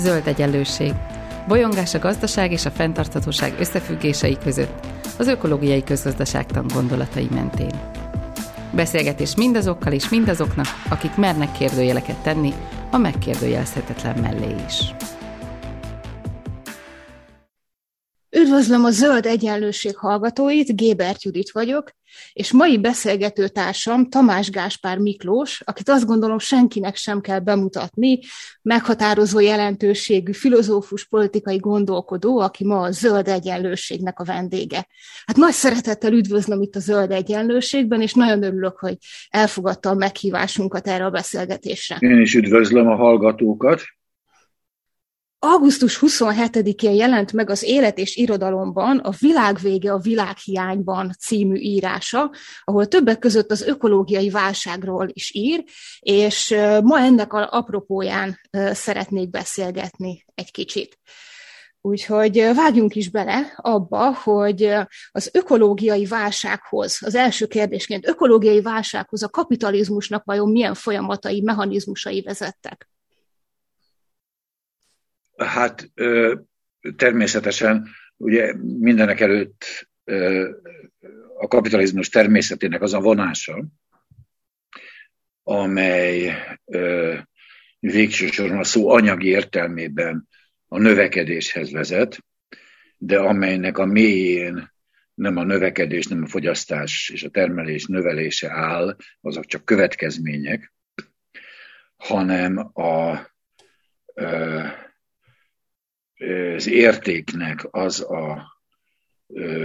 Zöld egyenlőség. Bolyongás a gazdaság és a fenntarthatóság összefüggései között, az ökológiai közgazdaságtan gondolatai mentén. Beszélgetés mindazokkal és mindazoknak, akik mernek kérdőjeleket tenni a megkérdőjelezhetetlen mellé is. Üdvözlöm a Zöld Egyenlőség hallgatóit, Gébert Judit vagyok, és mai beszélgető társam Tamás Gáspár Miklós, akit azt gondolom senkinek sem kell bemutatni, meghatározó jelentőségű filozófus, politikai gondolkodó, aki ma a Zöld Egyenlőségnek a vendége. Hát nagy szeretettel üdvözlöm itt a Zöld Egyenlőségben, és nagyon örülök, hogy elfogadta a meghívásunkat erre a beszélgetésre. Én is üdvözlöm a hallgatókat. Augusztus 27-én jelent meg az Élet és Irodalomban a Világvége a világhiányban című írása, ahol többek között az ökológiai válságról is ír, és ma ennek a apropóján szeretnék beszélgetni egy kicsit. Úgyhogy vágjunk is bele abba, hogy az ökológiai válsághoz, az első kérdésként, ökológiai válsághoz a kapitalizmusnak vajon milyen folyamatai, mechanizmusai vezettek? Hát természetesen ugye mindenek előtt a kapitalizmus természetének az a vonása, amely végső soron a szó anyagi értelmében a növekedéshez vezet, de amelynek a mélyén nem a növekedés, nem a fogyasztás és a termelés növelése áll, azok csak következmények, hanem a az értéknek az a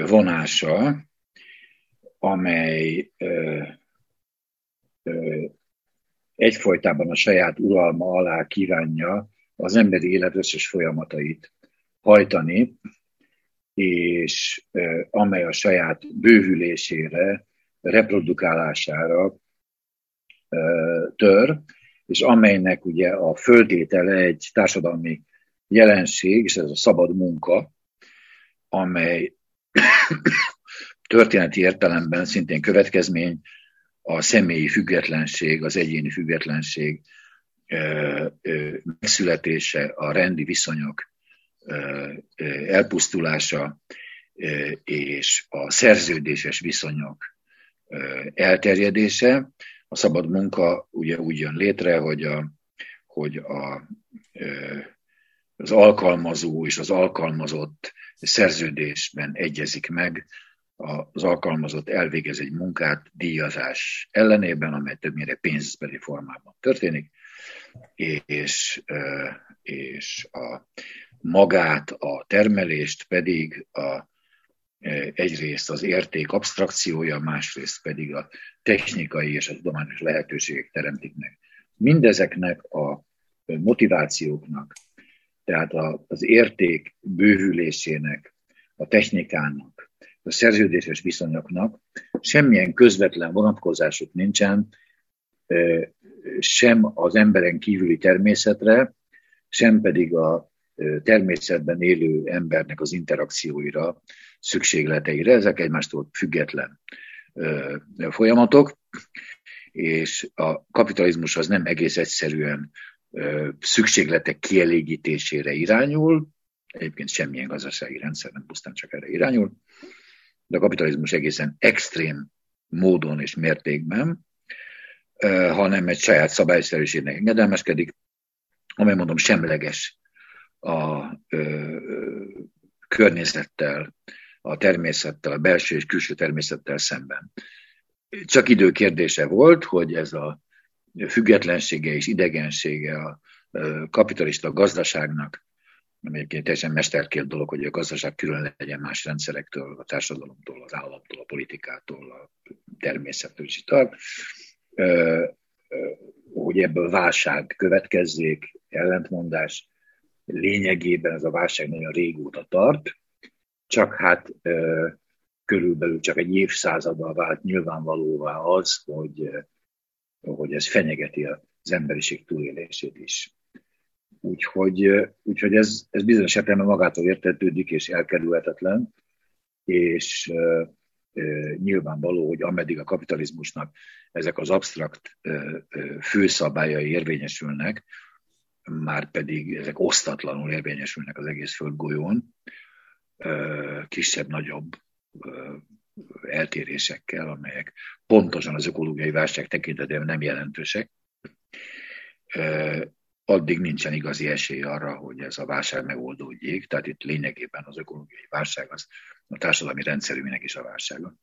vonása, amely egyfolytában a saját uralma alá kívánja az emberi élet összes folyamatait hajtani, és amely a saját bővülésére, reprodukálására tör, és amelynek ugye a föltétele egy társadalmi jelenség, és ez a szabad munka, amely történeti értelemben szintén következmény, a személyi függetlenség, az egyéni függetlenség megszületése, a rendi viszonyok elpusztulása és a szerződéses viszonyok elterjedése. A szabad munka ugye úgy jön létre, hogy a, hogy a az alkalmazó és az alkalmazott szerződésben egyezik meg, az alkalmazott elvégez egy munkát díjazás ellenében, amely többnyire pénzbeli formában történik, és, és a magát, a termelést pedig a, egyrészt az érték abstrakciója, másrészt pedig a technikai és a tudományos lehetőségek teremtik meg. Mindezeknek a motivációknak tehát az érték bővülésének, a technikának, a szerződéses viszonyoknak semmilyen közvetlen vonatkozásuk nincsen sem az emberen kívüli természetre, sem pedig a természetben élő embernek az interakcióira, szükségleteire. Ezek egymástól független folyamatok, és a kapitalizmus az nem egész egyszerűen szükségletek kielégítésére irányul, egyébként semmilyen gazdasági rendszer nem pusztán csak erre irányul, de a kapitalizmus egészen extrém módon és mértékben, hanem egy saját szabályszerűségnek engedelmeskedik, amely mondom semleges a ö, környezettel, a természettel, a belső és külső természettel szemben. Csak idő kérdése volt, hogy ez a függetlensége és idegensége a kapitalista gazdaságnak, ami egyébként teljesen mesterkélt dolog, hogy a gazdaság külön legyen más rendszerektől, a társadalomtól, az államtól, a politikától, a természettől is tart, hogy ebből válság következzék, ellentmondás, lényegében ez a válság nagyon régóta tart, csak hát körülbelül csak egy évszázaddal vált nyilvánvalóvá az, hogy hogy ez fenyegeti az emberiség túlélését is. Úgyhogy, úgyhogy ez, ez bizonyos értelemben magától értetődik és elkerülhetetlen, és uh, uh, nyilvánvaló, hogy ameddig a kapitalizmusnak ezek az absztrakt uh, főszabályai érvényesülnek, már pedig ezek osztatlanul érvényesülnek az egész földgolyón, kisebb-nagyobb eltérésekkel, amelyek pontosan az ökológiai válság tekintetében nem jelentősek, addig nincsen igazi esély arra, hogy ez a válság megoldódjék. Tehát itt lényegében az ökológiai válság az a társadalmi rendszerünknek is a válsága.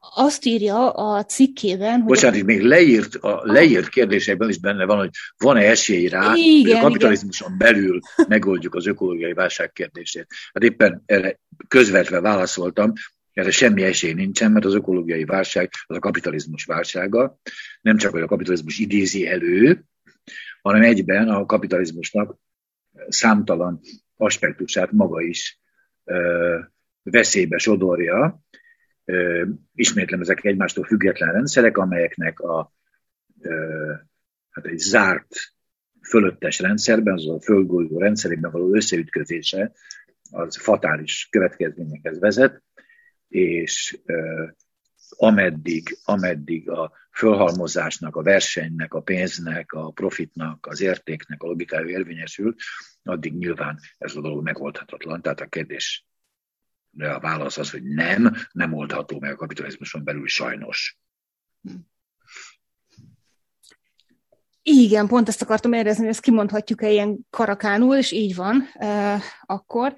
Azt írja a cikkében, hogy... Bocsánat, itt még leírt, a leírt kérdésekben is benne van, hogy van-e esély rá, igen, hogy a kapitalizmuson igen. belül megoldjuk az ökológiai válság kérdését. Hát éppen erre közvetve válaszoltam, erre semmi esély nincsen, mert az ökológiai válság az a kapitalizmus válsága. Nem csak, hogy a kapitalizmus idézi elő, hanem egyben a kapitalizmusnak számtalan aspektusát maga is ö, veszélybe sodorja, ismétlem, ezek egymástól független rendszerek, amelyeknek a, hát egy zárt fölöttes rendszerben, az a földgolyó rendszerében való összeütközése az fatális következményekhez vezet, és ameddig, ameddig a fölhalmozásnak, a versenynek, a pénznek, a profitnak, az értéknek a logikája érvényesül, addig nyilván ez a dolog megoldhatatlan. Tehát a kérdés de a válasz az, hogy nem, nem oldható meg a kapitalizmuson belül sajnos. Igen, pont ezt akartam érezni, hogy ezt kimondhatjuk-e ilyen karakánul, és így van uh, akkor.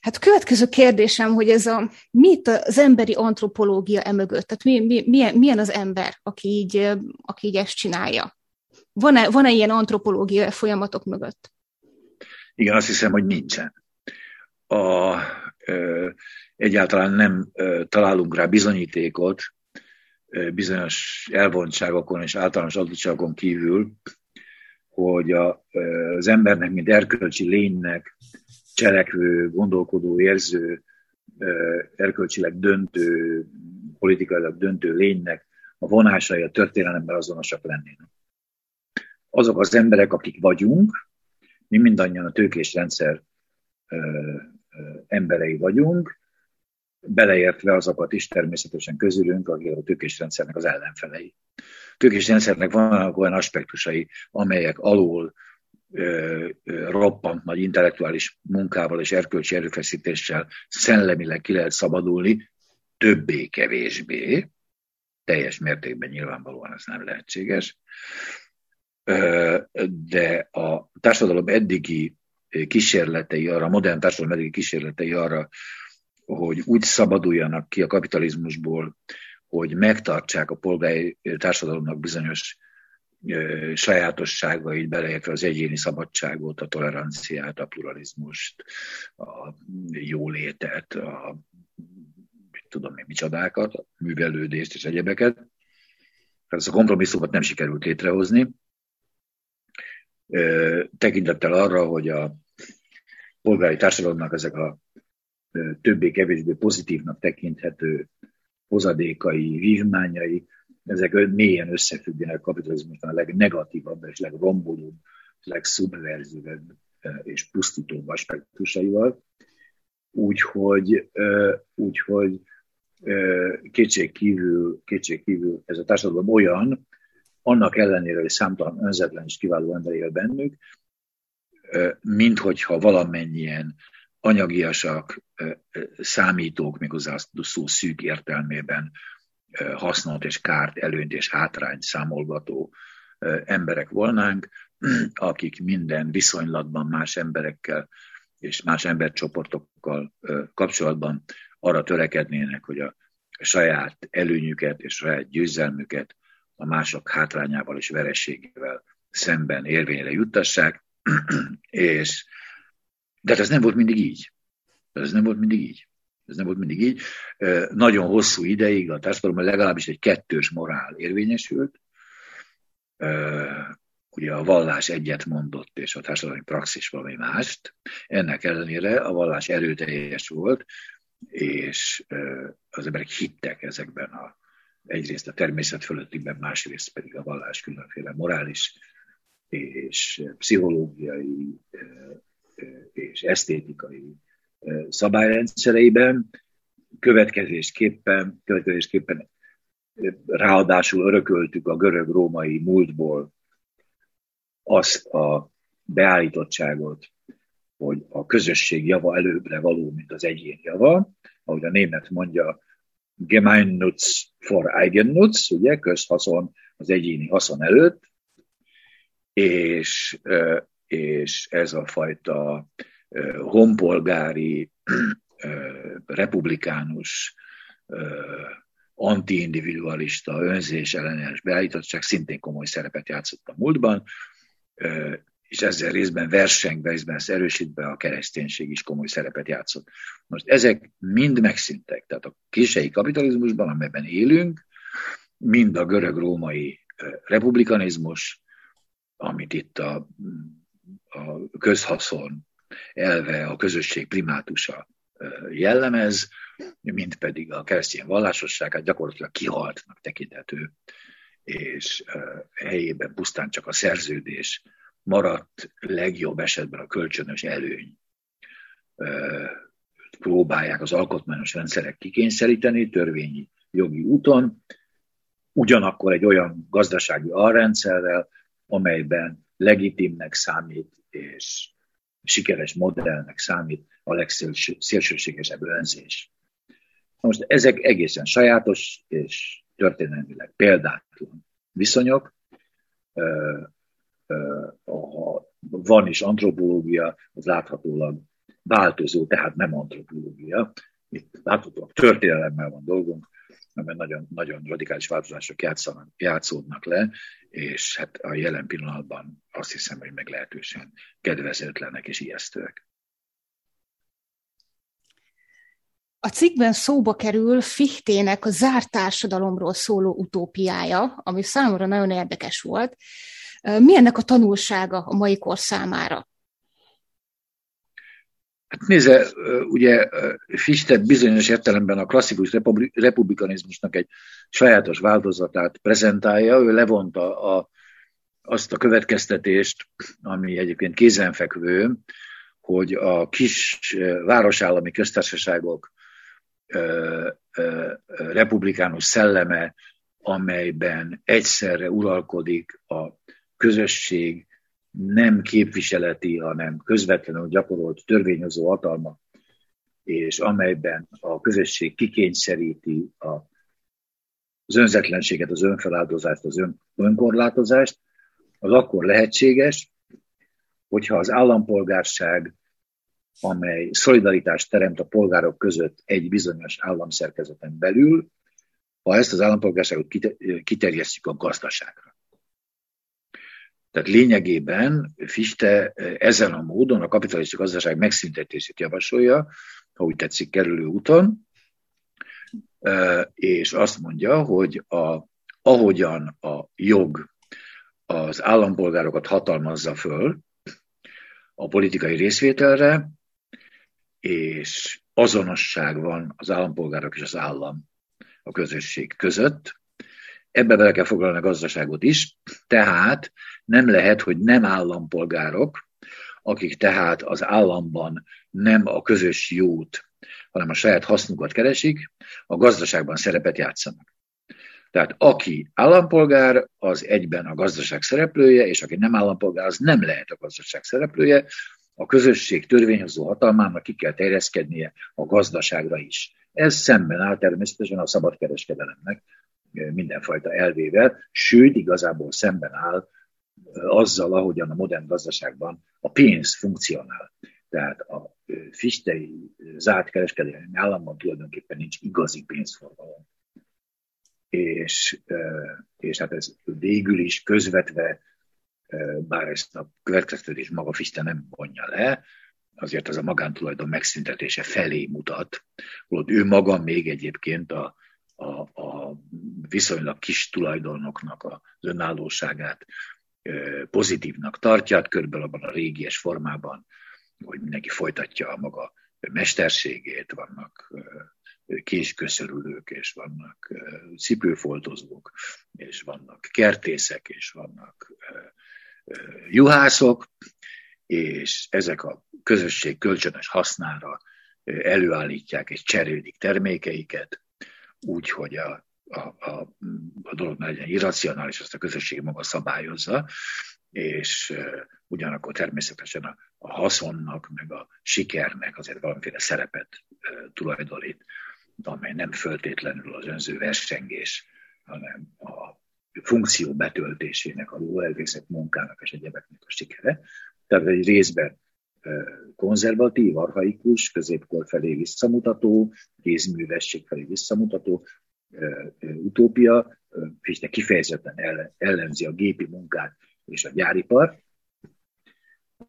Hát a következő kérdésem, hogy ez a, mit az emberi antropológia emögött? Tehát mi, mi, milyen, milyen az ember, aki így, aki így ezt csinálja? Van-e, van-e ilyen antropológia folyamatok mögött? Igen, azt hiszem, hogy nincsen. A, egyáltalán nem találunk rá bizonyítékot bizonyos elvontságokon és általános adottságokon kívül, hogy a, az embernek, mint erkölcsi lénynek, cselekvő, gondolkodó, érző, erkölcsileg döntő, politikailag döntő lénynek a vonásai a történelemben azonosak lennének. Azok az emberek, akik vagyunk, mi mindannyian a tőkés rendszer emberei vagyunk, beleértve azokat is természetesen közülünk, akik a tőkés rendszernek az ellenfelei. A tőkés rendszernek vannak olyan aspektusai, amelyek alól ö, ö, roppant nagy intellektuális munkával és erkölcsi erőfeszítéssel szellemileg ki lehet szabadulni, többé-kevésbé, teljes mértékben nyilvánvalóan ez nem lehetséges, de a társadalom eddigi kísérletei arra, a modern társadalom kísérletei arra, hogy úgy szabaduljanak ki a kapitalizmusból, hogy megtartsák a polgári társadalomnak bizonyos sajátosságait, beleértve az egyéni szabadságot, a toleranciát, a pluralizmust, a jólétet, a tudom én micsodákat, a művelődést és egyebeket. Tehát ezt a kompromisszumot nem sikerült létrehozni. Tekintettel arra, hogy a polgári társadalomnak ezek a többé-kevésbé pozitívnak tekinthető hozadékai, vívmányai, ezek mélyen összefüggenek kapitalizmusban a legnegatívabb és legrombolóbb, legszubverzívebb és pusztítóbb aspektusaival. Úgyhogy, úgyhogy kétség kívül, kétség kívül ez a társadalom olyan, annak ellenére, hogy számtalan önzetlen és kiváló ember él bennük, mint hogyha valamennyien anyagiasak, számítók, méghozzá a szó szűk értelmében hasznot és kárt, előnyt és hátrányt számolgató emberek volnánk, akik minden viszonylatban más emberekkel és más embercsoportokkal kapcsolatban arra törekednének, hogy a saját előnyüket és saját győzelmüket a mások hátrányával és verességével szemben érvényre juttassák, és, de hát ez nem volt mindig így. Ez nem volt mindig így. Ez nem volt mindig így. Nagyon hosszú ideig a társadalomban legalábbis egy kettős morál érvényesült. Ugye a vallás egyet mondott, és a társadalmi praxis valami mást. Ennek ellenére a vallás erőteljes volt, és az emberek hittek ezekben a egyrészt a természet fölöttiben, másrészt pedig a vallás különféle morális és pszichológiai és esztétikai szabályrendszereiben. Következésképpen, következésképpen ráadásul örököltük a görög-római múltból azt a beállítottságot, hogy a közösség java előbbre való, mint az egyén java, ahogy a német mondja, Gemeinnutz for Eigennutz, ugye, közhaszon az egyéni haszon előtt, és, és ez a fajta honpolgári, republikánus, antiindividualista, önzés ellenes beállítottság szintén komoly szerepet játszott a múltban, és ezzel részben versengve, részben ezt erősítve a kereszténység is komoly szerepet játszott. Most ezek mind megszűntek, tehát a kései kapitalizmusban, amelyben élünk, mind a görög-római republikanizmus, amit itt a, a közhaszon elve, a közösség primátusa jellemez, mint pedig a keresztény vallásosságát gyakorlatilag kihaltnak tekinthető, és helyében pusztán csak a szerződés maradt legjobb esetben a kölcsönös előny. Próbálják az alkotmányos rendszerek kikényszeríteni törvényi jogi úton, ugyanakkor egy olyan gazdasági alrendszerrel, amelyben legitimnek számít és sikeres modellnek számít a legszélsőségesebb önzés. Most ezek egészen sajátos és történelmileg példátlan viszonyok. Ha van is antropológia, az láthatólag változó, tehát nem antropológia. Itt láthatólag történelemmel van dolgunk, mert nagyon, nagyon radikális változások játszanak, játszódnak le, és hát a jelen pillanatban azt hiszem, hogy meglehetősen kedvezőtlenek és ijesztőek. A cikkben szóba kerül Fichtének a zárt társadalomról szóló utópiája, ami számomra nagyon érdekes volt. Mi ennek a tanulsága a mai kor számára? Hát nézze, ugye Fichte bizonyos értelemben a klasszikus republikanizmusnak egy sajátos változatát prezentálja, ő levonta a, azt a következtetést, ami egyébként kézenfekvő, hogy a kis városállami köztársaságok republikánus szelleme, amelyben egyszerre uralkodik a közösség nem képviseleti, hanem közvetlenül gyakorolt törvényhozó hatalma, és amelyben a közösség kikényszeríti a, az önzetlenséget, az önfeláldozást, az ön, önkorlátozást, az akkor lehetséges, hogyha az állampolgárság amely szolidaritást teremt a polgárok között egy bizonyos államszerkezeten belül, ha ezt az állampolgárságot kiterjesztjük a gazdaságra. Tehát lényegében Fichte ezen a módon a kapitalista gazdaság megszüntetését javasolja, ha úgy tetszik, kerülő úton, és azt mondja, hogy a, ahogyan a jog az állampolgárokat hatalmazza föl a politikai részvételre, és azonosság van az állampolgárok és az állam a közösség között. Ebbe bele kell foglalni a gazdaságot is, tehát nem lehet, hogy nem állampolgárok, akik tehát az államban nem a közös jót, hanem a saját hasznukat keresik, a gazdaságban szerepet játszanak. Tehát aki állampolgár, az egyben a gazdaság szereplője, és aki nem állampolgár, az nem lehet a gazdaság szereplője, a közösség törvényhozó hatalmának ki kell terjeszkednie a gazdaságra is. Ez szemben áll természetesen a szabadkereskedelemnek mindenfajta elvével, sőt, igazából szemben áll azzal, ahogyan a modern gazdaságban a pénz funkcionál. Tehát a fistei zárt kereskedelmi államban tulajdonképpen nincs igazi pénzforgalom. És, és hát ez végül is közvetve bár ezt a következtetés maga Fichte nem vonja le, azért az a magántulajdon megszüntetése felé mutat, holott ő maga még egyébként a, a, a viszonylag kis tulajdonoknak az önállóságát pozitívnak tartja, hát körülbelül abban a régies formában, hogy mindenki folytatja a maga mesterségét, vannak késköszörülők, és vannak cipőfoltozók, és vannak kertészek, és vannak juhászok, és ezek a közösség kölcsönös hasznára előállítják és cserélik termékeiket, úgy, hogy a a, a, a dolog ne legyen irracionális, azt a közösség maga szabályozza, és ugyanakkor természetesen a, a haszonnak, meg a sikernek azért valamiféle szerepet tulajdonít, amely nem föltétlenül az önző versengés, hanem a funkció betöltésének, a elvégzett munkának és egyebeknek a sikere. Tehát egy részben konzervatív, arhaikus, középkor felé visszamutató, kézművesség felé visszamutató utópia, Fichte kifejezetten ellenzi a gépi munkát és a gyáripar,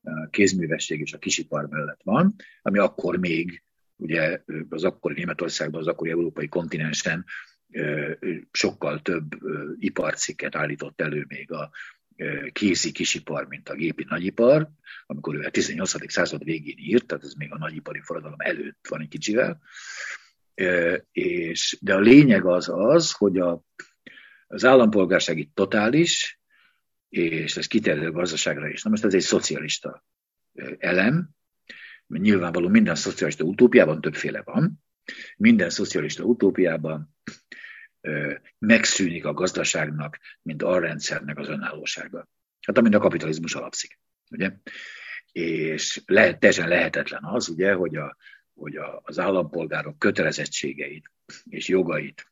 a kézművesség és a kisipar mellett van, ami akkor még ugye az akkori Németországban, az akkori európai kontinensen sokkal több iparcikket állított elő még a kézi kisipar, mint a gépi nagyipar, amikor ő a 18. század végén írt, tehát ez még a nagyipari forradalom előtt van egy kicsivel. És, de a lényeg az az, hogy a, az állampolgárság itt totális, és ez kiterjedő gazdaságra is. Na most ez egy szocialista elem, mert nyilvánvaló minden szocialista utópiában többféle van. Minden szocialista utópiában megszűnik a gazdaságnak, mint a rendszernek az önállósága. Hát amin a kapitalizmus alapszik. Ugye? És lehet, teljesen lehetetlen az, ugye, hogy, a, hogy a, az állampolgárok kötelezettségeit és jogait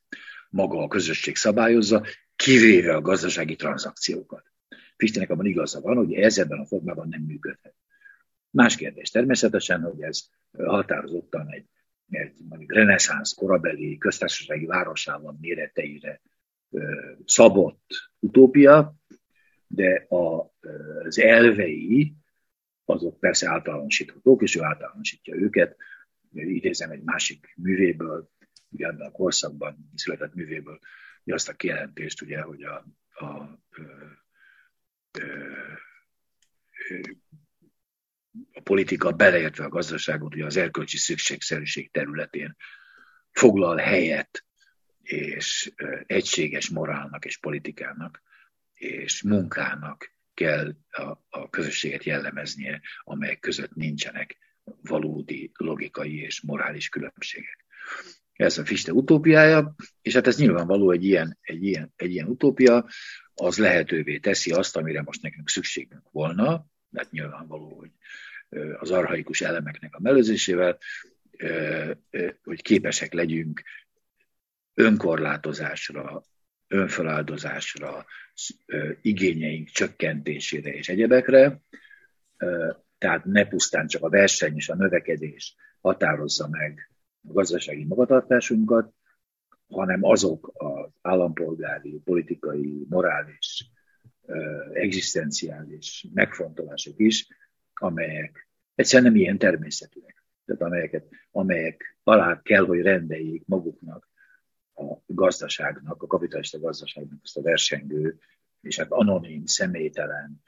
maga a közösség szabályozza, kivéve a gazdasági tranzakciókat. Pistinek abban igaza van, hogy ez ebben a formában nem működhet. Más kérdés természetesen, hogy ez határozottan egy egy mondjuk reneszánsz korabeli köztársasági városállam méreteire szabott utópia, de a, az elvei azok persze általánosíthatók, és ő általánosítja őket. Idézem egy másik művéből, ugye a korszakban született művéből, azt a kijelentést, ugye, hogy a, a, a, a a politika, beleértve a gazdaságot, ugye az erkölcsi szükségszerűség területén foglal helyet, és egységes morálnak és politikának és munkának kell a, a közösséget jellemeznie, amelyek között nincsenek valódi logikai és morális különbségek. Ez a Fichte utópiája, és hát ez nyilvánvaló egy ilyen, egy ilyen, egy ilyen utópia, az lehetővé teszi azt, amire most nekünk szükségünk volna, mert nyilvánvaló, hogy az arhaikus elemeknek a mellőzésével, hogy képesek legyünk önkorlátozásra, önfeláldozásra, igényeink csökkentésére és egyebekre. Tehát ne pusztán csak a verseny és a növekedés határozza meg a gazdasági magatartásunkat, hanem azok az állampolgári, politikai, morális, egzisztenciális megfontolások is, amelyek egyszerűen nem ilyen természetűek. Tehát amelyeket, amelyek alá kell, hogy rendeljék maguknak a gazdaságnak, a kapitalista gazdaságnak azt a versengő, és hát anonim, személytelen,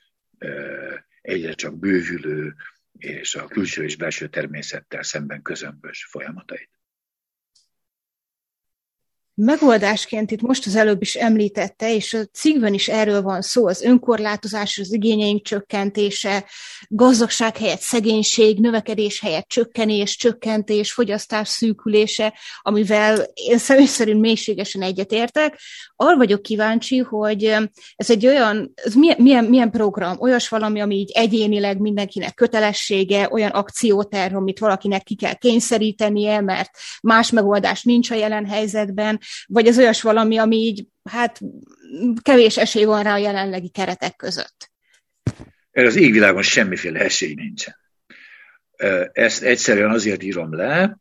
egyre csak bővülő, és a külső és belső természettel szemben közömbös folyamatait. Megoldásként itt most az előbb is említette, és a cikkben is erről van szó, az önkorlátozás, az igényeink csökkentése, gazdagság helyett szegénység, növekedés helyett csökkenés, csökkentés, fogyasztás szűkülése, amivel én személy szerint mélységesen egyetértek. Arra vagyok kíváncsi, hogy ez egy olyan, ez milyen, milyen, milyen program, olyas valami, ami így egyénileg mindenkinek kötelessége, olyan akcióterv, amit valakinek ki kell kényszerítenie, mert más megoldás nincs a jelen helyzetben, vagy ez olyas valami, ami így, hát kevés esély van rá a jelenlegi keretek között? Erre az égvilágon semmiféle esély nincsen. Ezt egyszerűen azért írom le,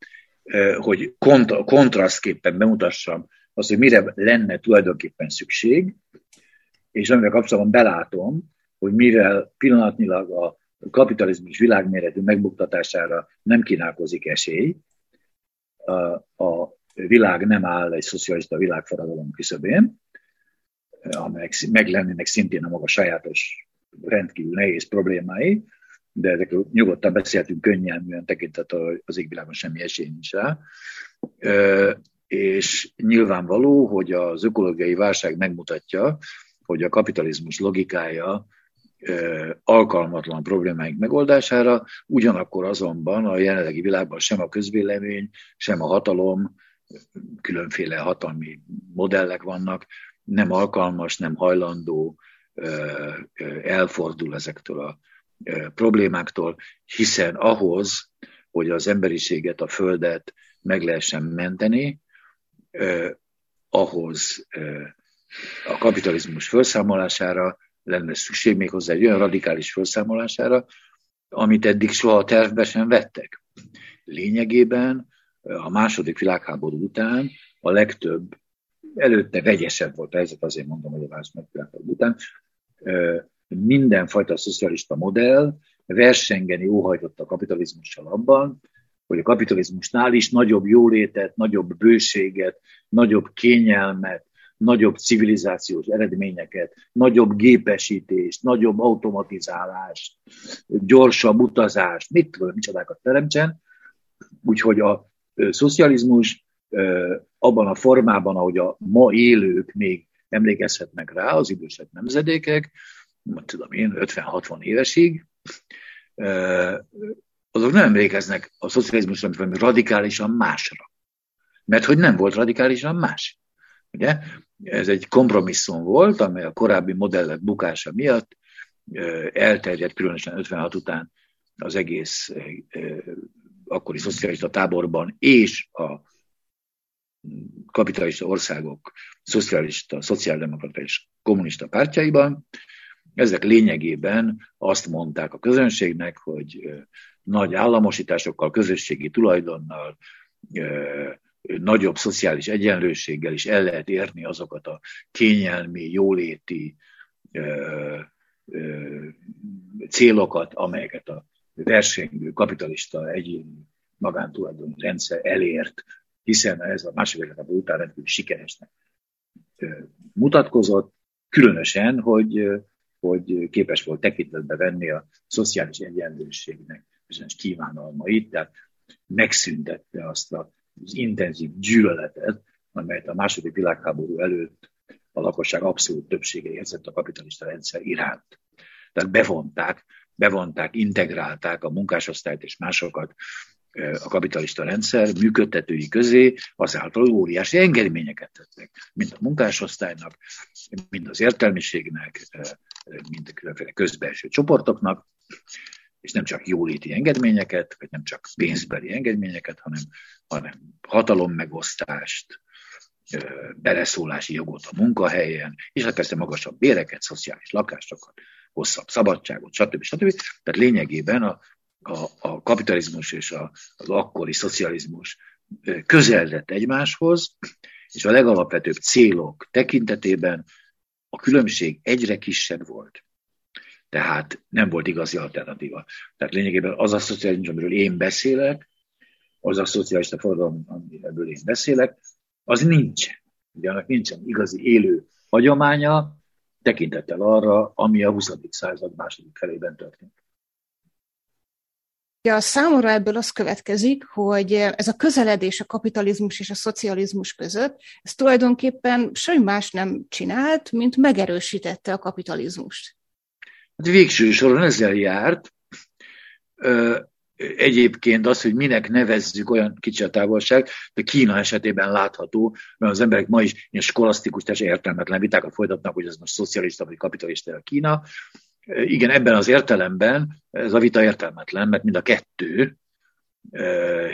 hogy kont- kontrasztképpen bemutassam azt, hogy mire lenne tulajdonképpen szükség, és amivel kapcsolatban belátom, hogy mivel pillanatnyilag a kapitalizmus világméretű megbuktatására nem kínálkozik esély, a, világ nem áll egy szocialista világforradalom küszöbén, amelyek meg lennének szintén a maga sajátos rendkívül nehéz problémái, de ezekről nyugodtan beszéltünk könnyelműen tekintettel, hogy az égvilágon semmi esély nincs rá. És nyilvánvaló, hogy az ökológiai válság megmutatja, hogy a kapitalizmus logikája alkalmatlan problémáink megoldására, ugyanakkor azonban a jelenlegi világban sem a közvélemény, sem a hatalom, különféle hatalmi modellek vannak, nem alkalmas, nem hajlandó, elfordul ezektől a problémáktól, hiszen ahhoz, hogy az emberiséget, a Földet meg lehessen menteni, ahhoz a kapitalizmus felszámolására lenne szükség még hozzá egy olyan radikális felszámolására, amit eddig soha a tervbe sem vettek. Lényegében a második világháború után a legtöbb, előtte vegyesebb volt a helyzet, azért mondom, hogy a második világháború után, mindenfajta szocialista modell versengeni óhajtott a kapitalizmussal abban, hogy a kapitalizmusnál is nagyobb jólétet, nagyobb bőséget, nagyobb kényelmet, nagyobb civilizációs eredményeket, nagyobb gépesítést, nagyobb automatizálást, gyorsabb utazást, mit tudom, micsodákat teremtsen. Úgyhogy a szocializmus abban a formában, ahogy a ma élők még emlékezhetnek rá, az idősebb nemzedékek, tudom én, 50-60 évesig, azok nem emlékeznek a szocializmusra, valami radikálisan másra. Mert hogy nem volt radikálisan más. Ugye? Ez egy kompromisszum volt, amely a korábbi modellek bukása miatt elterjedt, különösen 56 után az egész akkori szocialista táborban és a kapitalista országok szocialista, szociáldemokrata és kommunista pártjaiban. Ezek lényegében azt mondták a közönségnek, hogy nagy államosításokkal, közösségi tulajdonnal, nagyobb szociális egyenlőséggel is el lehet érni azokat a kényelmi, jóléti célokat, amelyeket a versengő kapitalista egyéni magántulajdoni rendszer elért, hiszen ez a második világháború után rendkívül sikeresnek mutatkozott, különösen, hogy, hogy képes volt tekintetbe venni a szociális egyenlőségnek bizonyos kívánalmait, tehát megszüntette azt az intenzív gyűlöletet, amelyet a második világháború előtt a lakosság abszolút többsége érzett a kapitalista rendszer iránt. Tehát bevonták, bevonták, integrálták a munkásosztályt és másokat a kapitalista rendszer működtetői közé azáltal óriási engedményeket tettek, mind a munkásosztálynak, mind az értelmiségnek, mind a különféle közbelső csoportoknak, és nem csak jóléti engedményeket, vagy nem csak pénzbeli engedményeket, hanem, hanem hatalommegosztást, beleszólási jogot a munkahelyen, és hát persze magasabb béreket, szociális lakásokat, hosszabb szabadságot, stb. stb. Tehát lényegében a, a, a kapitalizmus és a, az akkori szocializmus közeledett egymáshoz, és a legalapvetőbb célok tekintetében a különbség egyre kisebb volt. Tehát nem volt igazi alternatíva. Tehát lényegében az a szocializmus, amiről én beszélek, az a szocialista forradalom, amiről én beszélek, az nincsen. Ugye annak nincsen igazi élő hagyománya, tekintettel arra, ami a 20. század második felében történt. Ja, számomra ebből az következik, hogy ez a közeledés a kapitalizmus és a szocializmus között, ez tulajdonképpen semmi más nem csinált, mint megerősítette a kapitalizmust. Hát végső soron ezzel járt. Egyébként az, hogy minek nevezzük olyan kicsi a távolság, de Kína esetében látható, mert az emberek ma is ilyen skolasztikus, teljesen értelmetlen vitákat folytatnak, hogy ez most szocialista vagy kapitalista a Kína. Igen, ebben az értelemben ez a vita értelmetlen, mert mind a kettő,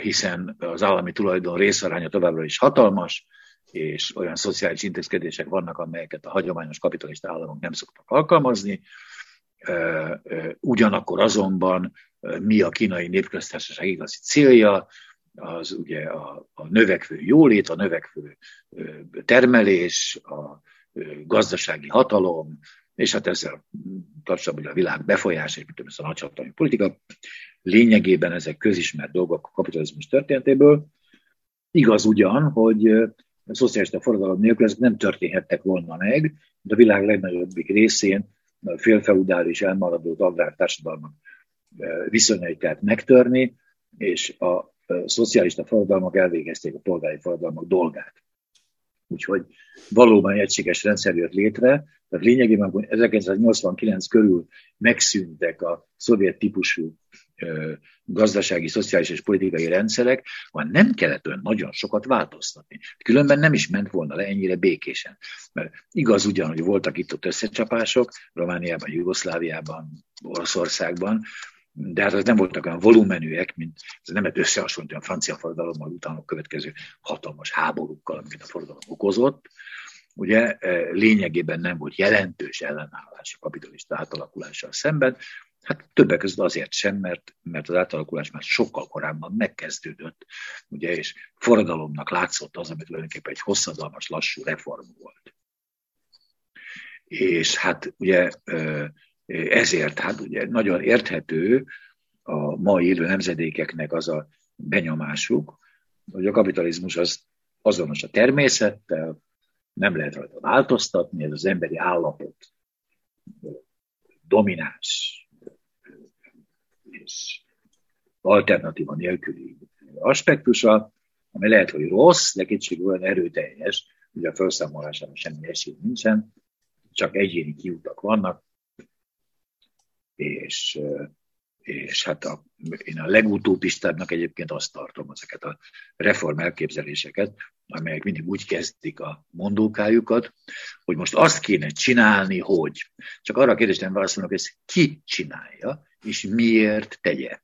hiszen az állami tulajdon részaránya továbbra is hatalmas, és olyan szociális intézkedések vannak, amelyeket a hagyományos kapitalista államok nem szoktak alkalmazni. Ugyanakkor azonban mi a kínai népköztársaság igazi célja, az ugye a, a növekvő jólét, a növekvő termelés, a gazdasági hatalom, és hát ezzel kapcsolatban a világ befolyás, és ez a nagyhatalmi politika, lényegében ezek közismert dolgok a kapitalizmus történetéből. Igaz ugyan, hogy a szocialista forradalom nélkül ezek nem történhettek volna meg, de a világ legnagyobbik részén a félfeudális elmaradó agrártársadalmak viszonyait megtörni, és a szocialista forradalmak elvégezték a polgári forradalmak dolgát. Úgyhogy valóban egységes rendszer jött létre, Tehát lényegében, amikor 1989 körül megszűntek a szovjet típusú gazdasági, szociális és politikai rendszerek, van nem kellett olyan nagyon sokat változtatni. Különben nem is ment volna le ennyire békésen. Mert igaz ugyan, hogy voltak itt ott összecsapások, Romániában, Jugoszláviában, Oroszországban, de hát az nem voltak olyan volumenűek, mint ez nem lehet összehasonlítani a francia forradalommal utána következő hatalmas háborúkkal, amit a forradalom okozott. Ugye lényegében nem volt jelentős ellenállás a kapitalista átalakulással szemben, Hát többek között azért sem, mert, mert az átalakulás már sokkal korábban megkezdődött, ugye, és forradalomnak látszott az, amit tulajdonképpen egy hosszadalmas, lassú reform volt. És hát ugye ezért hát ugye nagyon érthető a mai élő nemzedékeknek az a benyomásuk, hogy a kapitalizmus az azonos a természettel, nem lehet rajta változtatni, ez az emberi állapot domináns és alternatíva nélküli aspektusa, ami lehet, hogy rossz, de kicsit olyan erőteljes, hogy a felszámolásában semmi esély nincsen, csak egyéni kiutak vannak, és, és hát a, én a legutópistábbnak egyébként azt tartom, ezeket a reform elképzeléseket, amelyek mindig úgy kezdik a mondókájukat, hogy most azt kéne csinálni, hogy. Csak arra a kérdésre nem válaszolnak, hogy ezt ki csinálja, és miért tegye.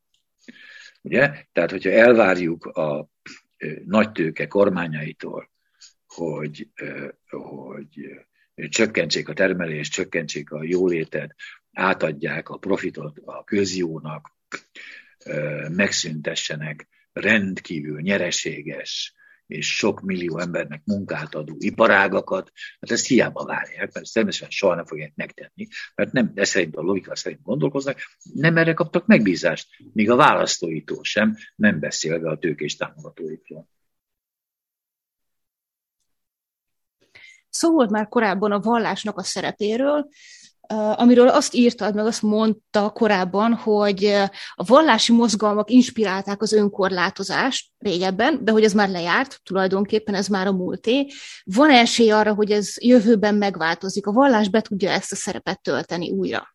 Ugye? Tehát, hogyha elvárjuk a nagytőke kormányaitól, hogy, hogy csökkentsék a termelést, csökkentsék a jólétet, átadják a profitot a közjónak, megszüntessenek rendkívül nyereséges és sok millió embernek munkát adó iparágakat, hát ezt hiába várják, mert természetesen soha nem fogják megtenni, mert nem, de szerint a logika szerint gondolkoznak, nem erre kaptak megbízást, míg a választóitól sem, nem beszélve a tőkés támogatóitól. Szó volt már korábban a vallásnak a szerepéről, amiről azt írtad, meg azt mondta korábban, hogy a vallási mozgalmak inspirálták az önkorlátozást régebben, de hogy ez már lejárt, tulajdonképpen ez már a múlté. Van esély arra, hogy ez jövőben megváltozik? A vallás be tudja ezt a szerepet tölteni újra?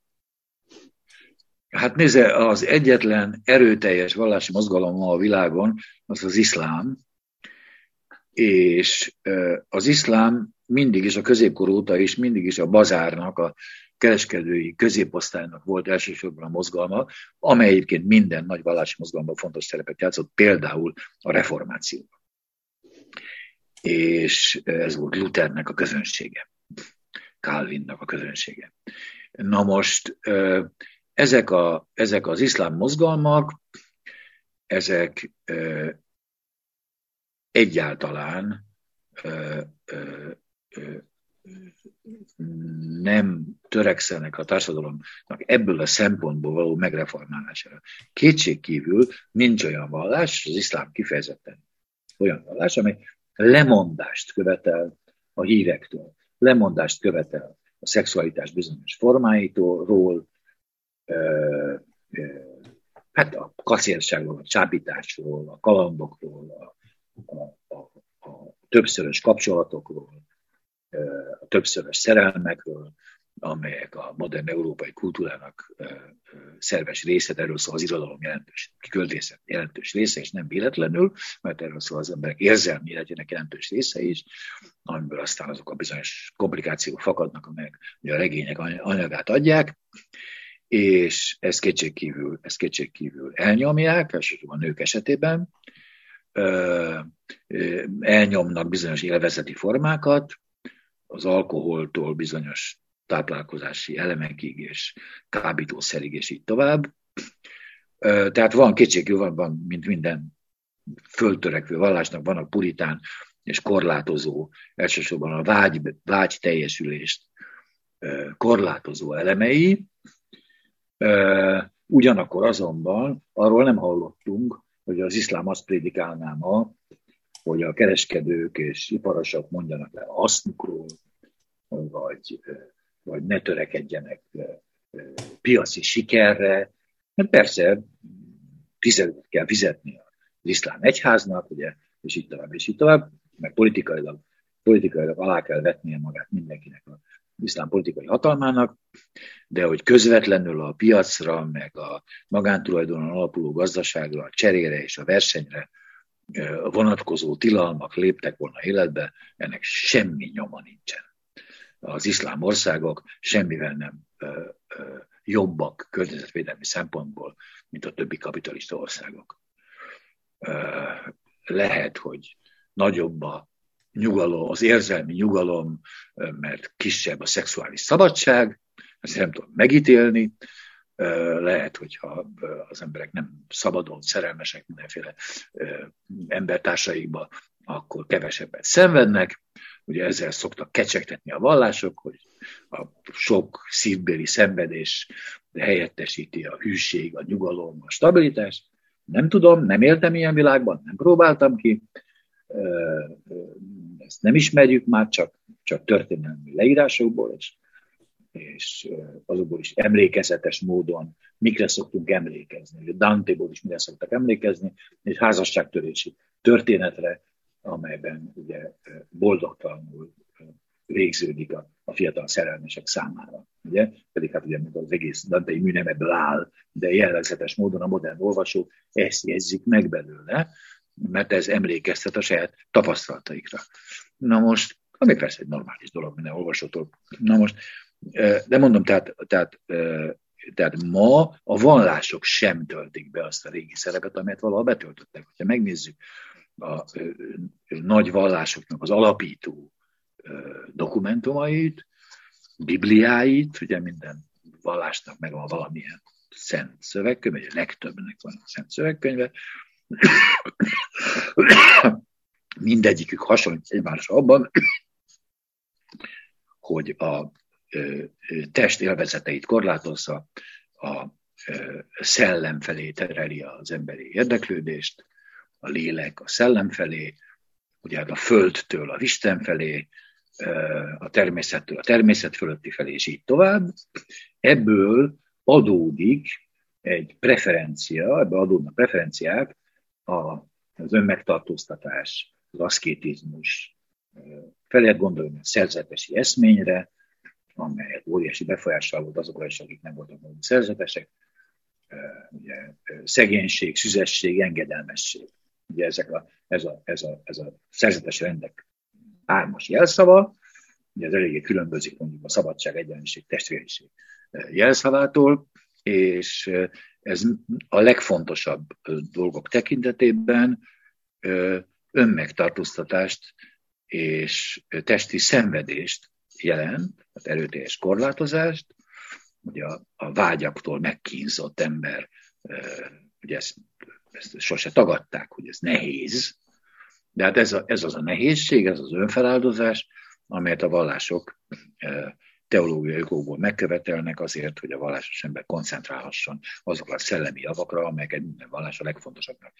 Hát nézze, az egyetlen erőteljes vallási mozgalom a világon az az iszlám, és az iszlám mindig is a középkor óta is mindig is a bazárnak, a kereskedői középosztálynak volt elsősorban a mozgalma, amely egyébként minden nagy vallási mozgalomban fontos szerepet játszott, például a reformációban. És ez volt Luthernek a közönsége, Calvinnak a közönsége. Na most ezek, a, ezek az iszlám mozgalmak, ezek egyáltalán nem törekszenek a társadalomnak ebből a szempontból való megreformálására. Kétség kívül nincs olyan vallás, az iszlám kifejezetten olyan vallás, amely lemondást követel a hírektől, lemondást követel a szexualitás bizonyos formáitól, hát a kacérságról, a csábításról, a kalandokról, a, a, a, a többszörös kapcsolatokról, a többszörös szerelmekről, amelyek a modern európai kultúrának szerves része, erről szól az irodalom jelentős, kiköltészet jelentős része, és nem véletlenül, mert erről szól az emberek érzelmi életének jelentős része is, amiből aztán azok a bizonyos komplikációk fakadnak, amelyek a regények anyagát adják, és ezt kétségkívül, ezt kétségkívül elnyomják, elsősorban a nők esetében, elnyomnak bizonyos élvezeti formákat, az alkoholtól bizonyos táplálkozási elemekig és kábítószerig, és így tovább. Tehát van kétségű, van, van, mint minden föltörekvő vallásnak, vannak puritán és korlátozó, elsősorban a vágy, vágy teljesülést korlátozó elemei. Ugyanakkor azonban arról nem hallottunk, hogy az iszlám azt prédikálná ma, hogy a kereskedők és iparosok mondjanak le asznukról, vagy, vagy ne törekedjenek piaci sikerre. Mert persze fizetőt kell fizetni az iszlám egyháznak, ugye, és így tovább, és így tovább, meg politikailag, politikailag alá kell vetnie magát mindenkinek a iszlám politikai hatalmának, de hogy közvetlenül a piacra, meg a magántulajdonon alapuló gazdaságra, a cserére és a versenyre vonatkozó tilalmak léptek volna életbe, ennek semmi nyoma nincsen. Az iszlám országok semmivel nem jobbak környezetvédelmi szempontból, mint a többi kapitalista országok. Lehet, hogy nagyobb a nyugalom, az érzelmi nyugalom, mert kisebb a szexuális szabadság, ezt nem tudom megítélni, lehet, hogyha az emberek nem szabadon szerelmesek mindenféle embertársaikba, akkor kevesebbet szenvednek. Ugye ezzel szoktak kecsegtetni a vallások, hogy a sok szívbéli szenvedés helyettesíti a hűség, a nyugalom, a stabilitás. Nem tudom, nem éltem ilyen világban, nem próbáltam ki, ezt nem ismerjük már, csak, csak történelmi leírásokból, és, és azokból is emlékezetes módon mikre szoktunk emlékezni. Dante-ból is mire szoktak emlékezni, egy házasságtörési történetre, amelyben ugye boldogtalanul végződik a, a fiatal szerelmesek számára. Ugye? Pedig hát ugye az egész Dante mű nem ebből áll, de jellegzetes módon a modern olvasó ezt jegyzik meg belőle, mert ez emlékeztet a saját tapasztalataikra. Na most, ami persze egy normális dolog minden olvasótól. Na most, de mondom, tehát, tehát, tehát ma a vallások sem töltik be azt a régi szerepet, amelyet valaha betöltöttek. Ha megnézzük a nagy vallásoknak az alapító dokumentumait, bibliáit, ugye minden vallásnak megvan valamilyen szent szövegkönyv, a legtöbbnek van a szent szövegkönyve, mindegyikük hasonlít egymásra abban, hogy a test élvezeteit korlátozza, a szellem felé tereli az emberi érdeklődést, a lélek a szellem felé, ugye a földtől a Isten felé, a természettől a természet fölötti felé, és így tovább. Ebből adódik egy preferencia, ebből adódnak preferenciák az önmegtartóztatás, az aszkétizmus, fel lehet gondolni a szerzetesi eszményre, amelyet óriási befolyással volt azokra is, akik nem voltak maguk szerzetesek, ugye, szegénység, szüzesség, engedelmesség. Ugye ezek a, ez, a, ez, a, ez a szerzetes rendek hármas jelszava, ugye ez eléggé különbözik mondjuk a szabadság, egyenlőség, testvériség jelszavától, és ez a legfontosabb dolgok tekintetében önmegtartóztatást és testi szenvedést jelent, az erőteljes korlátozást, ugye a, a vágyaktól megkínzott ember, ugye ezt, ezt sose tagadták, hogy ez nehéz, de hát ez, a, ez az a nehézség, ez az önfeláldozás, amelyet a vallások teológiai okokból megkövetelnek azért, hogy a vallásos ember koncentrálhasson azokra a szellemi javakra, amelyeket minden vallás a legfontosabbnak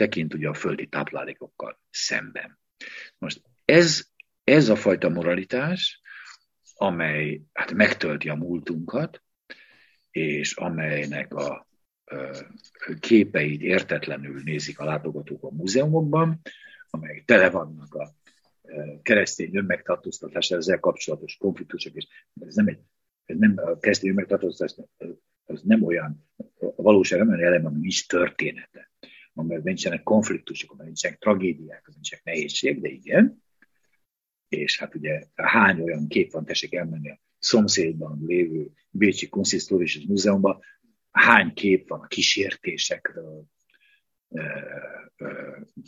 tekint ugye a földi táplálékokkal szemben. Most ez, ez a fajta moralitás, amely hát megtölti a múltunkat, és amelynek a képeit értetlenül nézik a látogatók a múzeumokban, amelyek tele vannak a keresztény önmegtartóztatás ezzel kapcsolatos konfliktusok, és ez nem egy ez nem a keresztény önmegtartóztatás, az nem olyan, a valóság nem olyan elem, ami nincs története, amelyben nincsenek konfliktusok, amelyben nincsenek tragédiák, nincsenek nehézség, de igen. És hát ugye hány olyan kép van, tessék elmenni a szomszédban lévő Bécsi Kunsthistorisches Múzeumban, hány kép van a kísértésekről,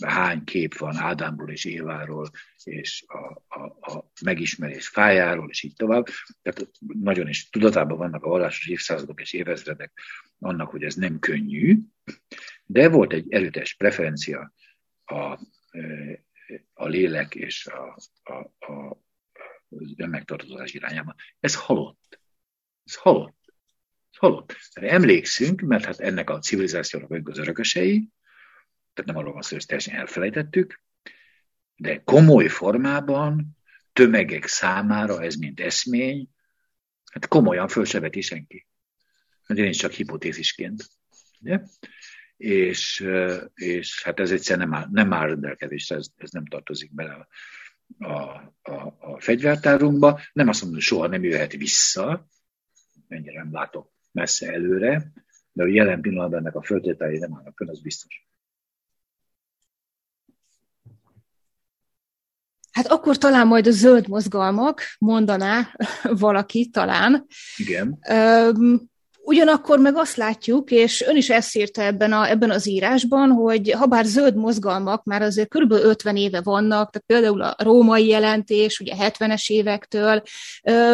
hány kép van Ádámról és Éváról, és a, a, a megismerés fájáról, és így tovább. Tehát nagyon is tudatában vannak a vallásos évszázadok és évezredek annak, hogy ez nem könnyű, de volt egy erőtes preferencia a, a lélek és a, a, a, az önmegtartozás irányában. Ez halott. Ez halott. Ez halott. Emlékszünk, mert hát ennek a civilizációnak vagyunk az örökösei, tehát nem arról van szó, hogy teljesen elfelejtettük, de komoly formában, tömegek számára ez mint eszmény, hát komolyan föl se veti senki. Én is csak hipotézisként. Ugye? És, és hát ez egyszer nem áll, nem áll rendelkezésre, ez, ez nem tartozik bele a, a, a, a fegyvertárunkba. Nem azt mondom, hogy soha nem jöhet vissza, mennyire nem látok messze előre, de a jelen pillanatban ennek a föltételei nem állnak fönn, az biztos. Hát akkor talán majd a zöld mozgalmak, mondaná valaki talán. Igen. Ugyanakkor meg azt látjuk, és ön is ezt írta ebben, a, ebben az írásban, hogy ha bár zöld mozgalmak már azért kb. 50 éve vannak, tehát például a római jelentés, ugye 70-es évektől,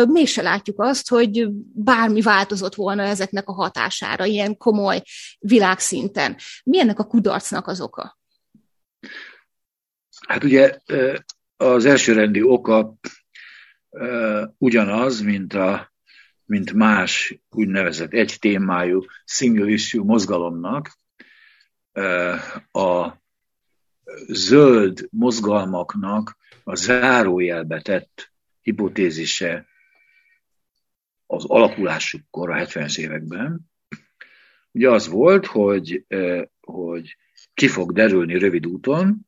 mégse látjuk azt, hogy bármi változott volna ezeknek a hatására, ilyen komoly világszinten. Mi ennek a kudarcnak az oka? Hát ugye az elsőrendi oka ugyanaz, mint a mint más úgynevezett egy témájú single issue mozgalomnak, a zöld mozgalmaknak a zárójelbe tett hipotézise az alakulásukkor a 70-es években, ugye az volt, hogy, hogy ki fog derülni rövid úton,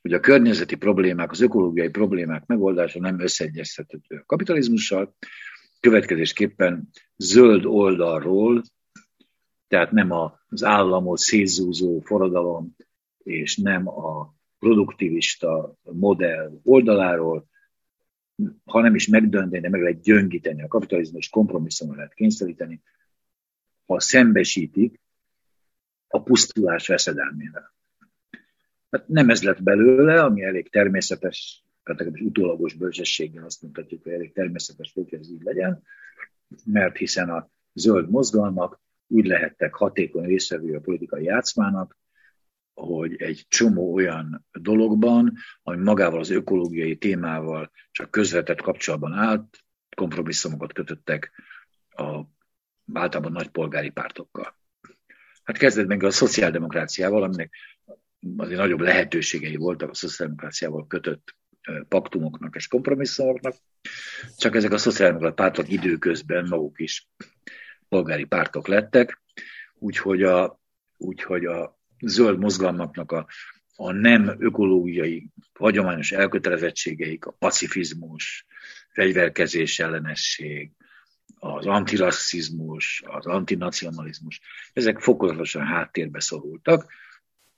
hogy a környezeti problémák, az ökológiai problémák megoldása nem összeegyeztethető a kapitalizmussal, következésképpen zöld oldalról, tehát nem az államot szétzúzó forradalom, és nem a produktivista modell oldaláról, hanem is megdönteni, meg lehet gyöngíteni a kapitalizmus, kompromisszumra lehet kényszeríteni, ha szembesítik a pusztulás veszedelmével. Hát nem ez lett belőle, ami elég természetes legalábbis utólagos bölcsességgel azt mondhatjuk, hogy elég természetes volt, hogy ez így legyen, mert hiszen a zöld mozgalmak úgy lehettek hatékony részvevő a politikai játszmának, hogy egy csomó olyan dologban, ami magával az ökológiai témával csak közvetett kapcsolatban állt, kompromisszumokat kötöttek a általában nagy polgári pártokkal. Hát kezdett meg a szociáldemokráciával, aminek azért nagyobb lehetőségei voltak a szociáldemokráciával kötött paktumoknak és kompromisszumoknak, csak ezek a szociáldemokrata pártok időközben maguk is polgári pártok lettek, úgyhogy a, úgyhogy a zöld mozgalmaknak a, a nem ökológiai, hagyományos elkötelezettségeik, a pacifizmus, fegyverkezés ellenesség, az antirasszizmus, az antinacionalizmus, ezek fokozatosan háttérbe szorultak.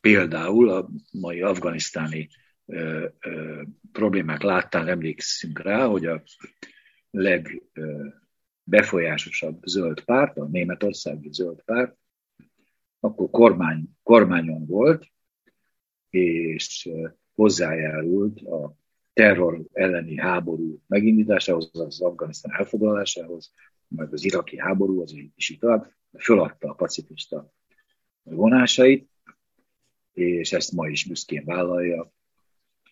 Például a mai afganisztáni problémák láttán emlékszünk rá, hogy a legbefolyásosabb zöld párt, a németországi zöld párt, akkor kormány, kormányon volt, és hozzájárult a terror elleni háború megindításához, az Afganisztán elfoglalásához, majd az iraki háború, az is így tovább, föladta a pacifista vonásait, és ezt ma is büszkén vállalja,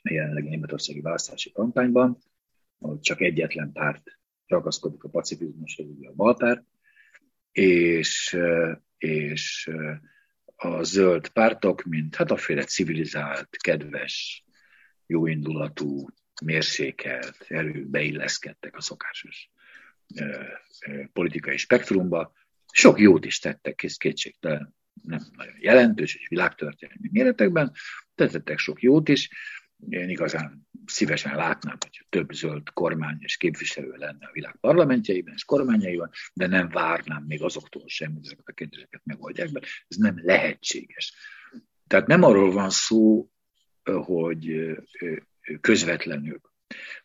a jelenlegi németországi választási kampányban, ahol csak egyetlen párt ragaszkodik a pacifizmushoz, ugye a balpárt, és, és a zöld pártok, mint hát féle civilizált, kedves, jóindulatú, mérsékelt erők beilleszkedtek a szokásos politikai spektrumba. Sok jót is tettek, kész kétségtelen, nem nagyon jelentős és világtörténelmi méretekben, tettek sok jót is, én igazán szívesen látnám, hogy több zöld kormány és képviselő lenne a világ parlamentjeiben és kormányaiban, de nem várnám még azoktól sem, hogy ezeket a kérdéseket megoldják be. Ez nem lehetséges. Tehát nem arról van szó, hogy közvetlenül,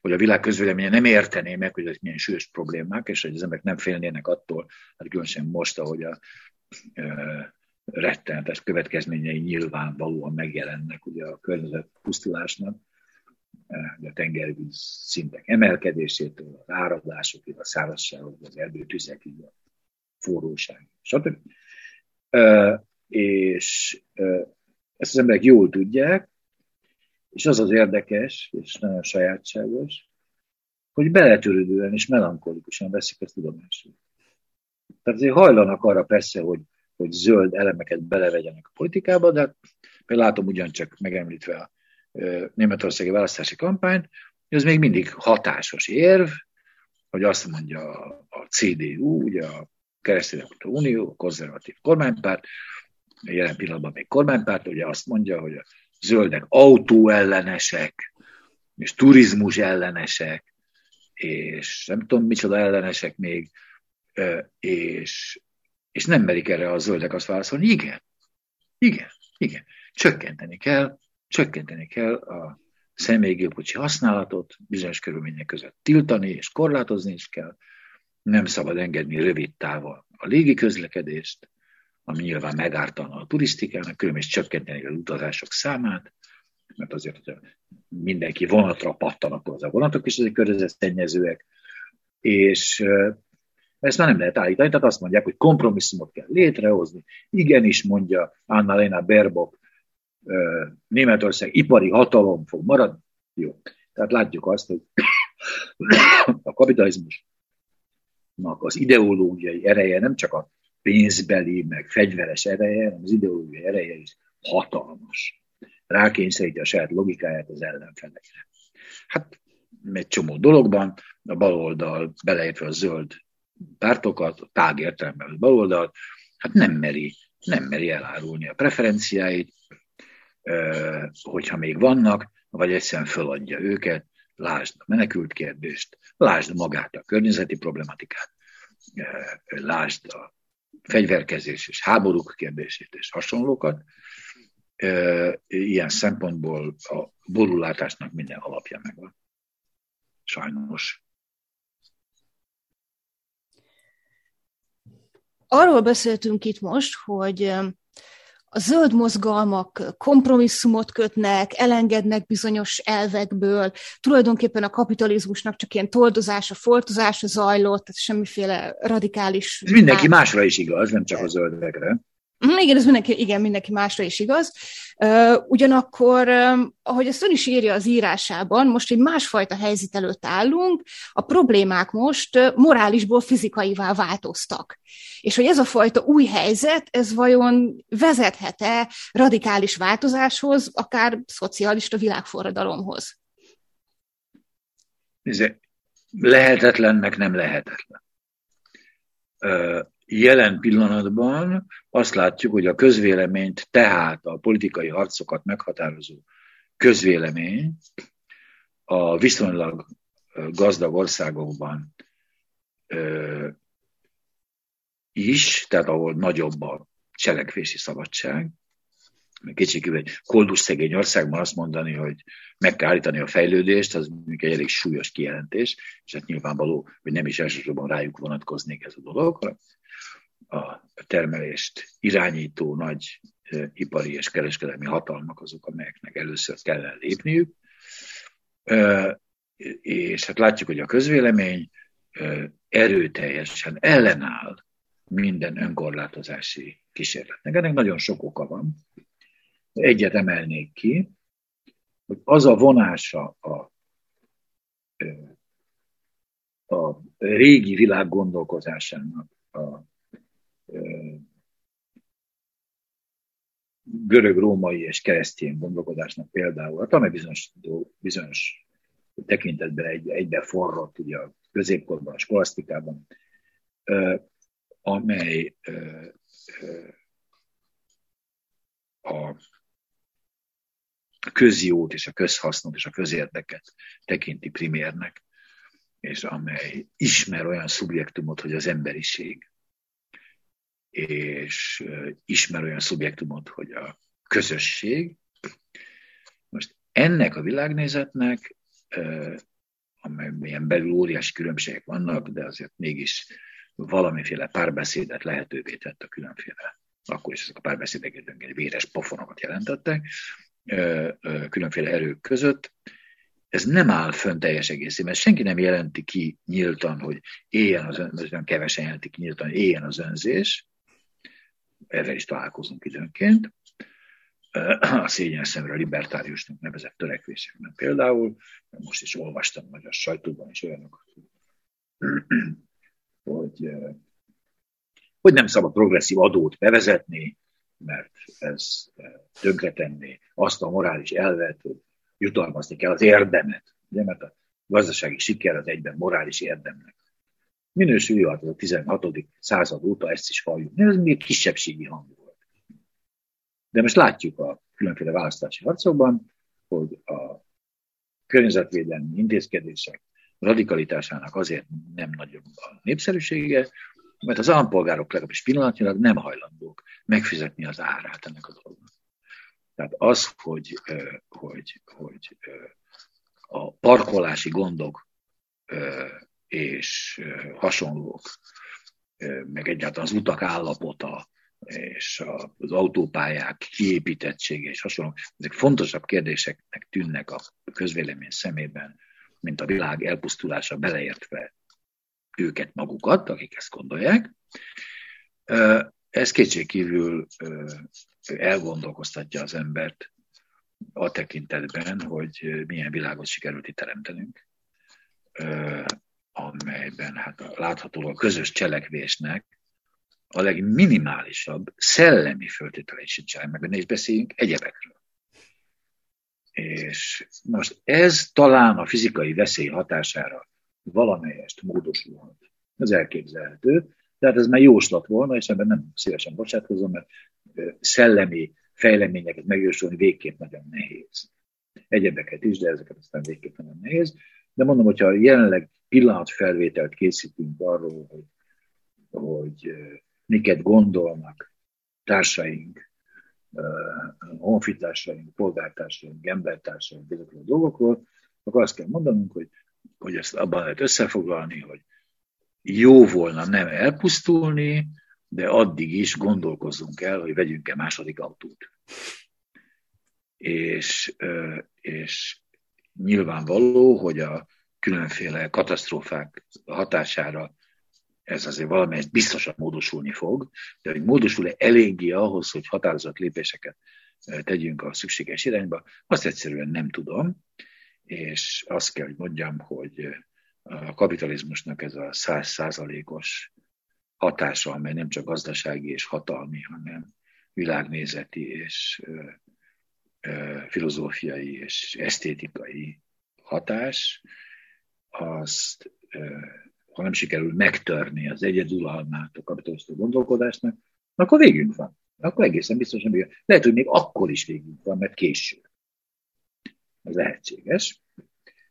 hogy a világ közvéleménye nem értené meg, hogy ez milyen súlyos problémák, és hogy az emberek nem félnének attól, hát különösen most, ahogy a rettenetes következményei nyilvánvalóan megjelennek ugye a környezet pusztulásnak, a tengervíz szintek emelkedésétől, az áradásokig, a szárazságok, az erdőtüzekig, a forróság, stb. És ezt az emberek jól tudják, és az az érdekes, és nagyon sajátságos, hogy beletörődően és melankolikusan veszik ezt tudomásul. Tehát azért hajlanak arra persze, hogy hogy zöld elemeket belevegyenek a politikába, de például látom ugyancsak megemlítve a németországi választási kampányt, ez még mindig hatásos érv, hogy azt mondja a CDU, ugye a Kereszténydemokrata Unió, a konzervatív kormánypárt, jelen pillanatban még kormánypárt, ugye azt mondja, hogy a zöldek autóellenesek, és turizmus ellenesek, és nem tudom micsoda ellenesek még, és, és nem merik erre a zöldek azt válaszolni, igen, igen, igen, csökkenteni kell, csökkenteni kell a személygépkocsi használatot, bizonyos körülmények között tiltani és korlátozni is kell, nem szabad engedni rövid távon a légi közlekedést, ami nyilván megártana a turisztikának, különben is csökkenteni az utazások számát, mert azért, hogyha mindenki vonatra pattan, akkor az a vonatok is azért környezetszennyezőek, és ezt már nem lehet állítani, tehát azt mondják, hogy kompromisszumot kell létrehozni. Igenis, mondja Anna-Lena Baerbock, Németország ipari hatalom fog maradni. Jó. Tehát látjuk azt, hogy a kapitalizmusnak az ideológiai ereje nem csak a pénzbeli, meg fegyveres ereje, hanem az ideológiai ereje is hatalmas. Rákényszeríti a saját logikáját az ellenfelekre. Hát egy csomó dologban, a baloldal, beleértve a zöld pártokat, tág értelemben a baloldal, hát nem meri, nem meri elárulni a preferenciáit, hogyha még vannak, vagy egyszerűen föladja őket, lásd a menekült kérdést, lásd magát a környezeti problematikát, lásd a fegyverkezés és háborúk kérdését és hasonlókat. Ilyen szempontból a borulátásnak minden alapja megvan. Sajnos. Arról beszéltünk itt most, hogy a zöld mozgalmak kompromisszumot kötnek, elengednek bizonyos elvekből, tulajdonképpen a kapitalizmusnak csak ilyen toldozása, foltozása zajlott, tehát semmiféle radikális... Ez mindenki másra is igaz, nem csak a zöldekre. Mhm, igen, ez mindenki, igen, mindenki másra is igaz. Ugyanakkor, ahogy ezt ön is írja az írásában, most egy másfajta helyzet előtt állunk, a problémák most morálisból fizikaivá változtak. És hogy ez a fajta új helyzet, ez vajon vezethet-e radikális változáshoz, akár szocialista világforradalomhoz? Lehetetlennek nem lehetetlen jelen pillanatban azt látjuk, hogy a közvéleményt, tehát a politikai harcokat meghatározó közvélemény a viszonylag gazdag országokban is, tehát ahol nagyobb a cselekvési szabadság, kicsikül egy koldus szegény országban azt mondani, hogy meg kell állítani a fejlődést, az mondjuk egy elég súlyos kijelentés, és hát nyilvánvaló, hogy nem is elsősorban rájuk vonatkoznék ez a dolog, hanem a termelést irányító nagy ipari és kereskedelmi hatalmak azok, amelyeknek először kellene lépniük. És hát látjuk, hogy a közvélemény erőteljesen ellenáll minden önkorlátozási kísérletnek. Ennek nagyon sok oka van. Egyet emelnék ki, hogy az a vonása a, a régi világ gondolkozásának a görög-római és keresztény gondolkodásnak például, hát amely bizonyos, bizonyos tekintetben egy, egybe forrott ugye a középkorban, a skolasztikában, amely a közjót és a közhasznot és a közérdeket tekinti primérnek, és amely ismer olyan szubjektumot, hogy az emberiség, és ismer olyan szubjektumot, hogy a közösség. Most ennek a világnézetnek, amelyben belül óriási különbségek vannak, de azért mégis valamiféle párbeszédet lehetővé tett a különféle, akkor is ezek a párbeszédek egy véres pofonokat jelentettek, különféle erők között, ez nem áll fönn teljes egészében, senki nem jelenti ki nyíltan, hogy éljen az önzés, kevesen jelentik nyíltan, hogy éljen az önzés, erre is találkozunk időnként, a szégyen szemre libertáriusnak nevezett törekvésekben például, most is olvastam a sajtóban is olyanokat, hogy, hogy nem szabad progresszív adót bevezetni, mert ez tönkretenné azt a morális elvet, hogy jutalmazni kell az érdemet. Ugye, mert a gazdasági siker az egyben morális érdemnek minősül a 16. század óta ezt is halljuk. Ez még kisebbségi hang volt. De most látjuk a különféle választási harcokban, hogy a környezetvédelmi intézkedések radikalitásának azért nem nagyobb a népszerűsége, mert az állampolgárok legalábbis pillanatnyilag nem hajlandók megfizetni az árát ennek a dolognak. Tehát az, hogy, hogy, hogy a parkolási gondok és hasonlók, meg egyáltalán az utak állapota, és az autópályák kiépítettsége és hasonlók, ezek fontosabb kérdéseknek tűnnek a közvélemény szemében, mint a világ elpusztulása beleértve őket magukat, akik ezt gondolják. Ez kétségkívül elgondolkoztatja az embert a tekintetben, hogy milyen világot sikerült itt teremtenünk, amelyben hát láthatóan a közös cselekvésnek a legminimálisabb szellemi föltételeit sincsenek, meg ne beszéljünk egyebekről. És most ez talán a fizikai veszély hatására valamelyest módosulhat. Ez elképzelhető, tehát ez már jóslat volna, és ebben nem szívesen bocsátkozom, mert szellemi fejleményeket megjósolni végképp nagyon nehéz. Egyebeket is, de ezeket aztán végképp nagyon nehéz. De mondom, hogyha jelenleg pillanatfelvételt készítünk arról, hogy, hogy miket gondolnak társaink, honfitársaink, polgártársaink, embertársaink ezekről a dolgokról, akkor azt kell mondanunk, hogy, hogy ezt abban lehet összefoglalni, hogy jó volna nem elpusztulni, de addig is gondolkozzunk el, hogy vegyünk-e második autót. És, és nyilvánvaló, hogy a különféle katasztrófák hatására ez azért valamelyest biztosan módosulni fog, de hogy módosul-e eléggé ahhoz, hogy határozott lépéseket tegyünk a szükséges irányba, azt egyszerűen nem tudom, és azt kell, hogy mondjam, hogy a kapitalizmusnak ez a százszázalékos hatása, amely nem csak gazdasági és hatalmi, hanem világnézeti és filozófiai és esztétikai hatás, azt, ha nem sikerül megtörni az egyedülalmát a kapitalista gondolkodásnak, akkor végünk van. Akkor egészen biztosan végünk. Lehet, hogy még akkor is végünk van, mert késő. Ez lehetséges,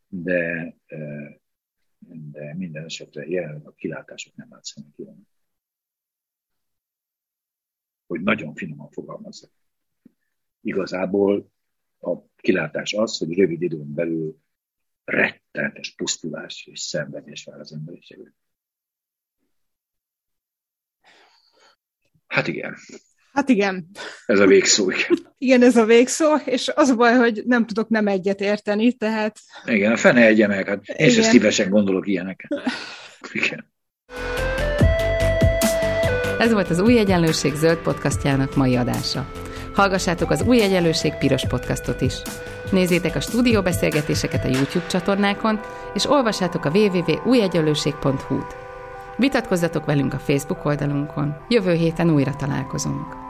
de, de minden esetre jelenleg a kilátások nem látszanak jönni hogy nagyon finoman fogalmazzak. Igazából a kilátás az, hogy rövid időn belül rettenetes pusztulás és szenvedés vár az emberiségre. Hát igen. Hát igen. Ez a végszó, igen. Igen, ez a végszó, és az a baj, hogy nem tudok nem egyet érteni, tehát... Igen, a fene egye meg, hát én sem szívesen gondolok ilyeneket. Igen. Ez volt az Új Egyenlőség zöld podcastjának mai adása. Hallgassátok az Új Egyenlőség piros podcastot is. Nézzétek a stúdióbeszélgetéseket a YouTube csatornákon, és olvassátok a www.újegyenlőség.hu-t. Vitatkozzatok velünk a Facebook oldalunkon. Jövő héten újra találkozunk.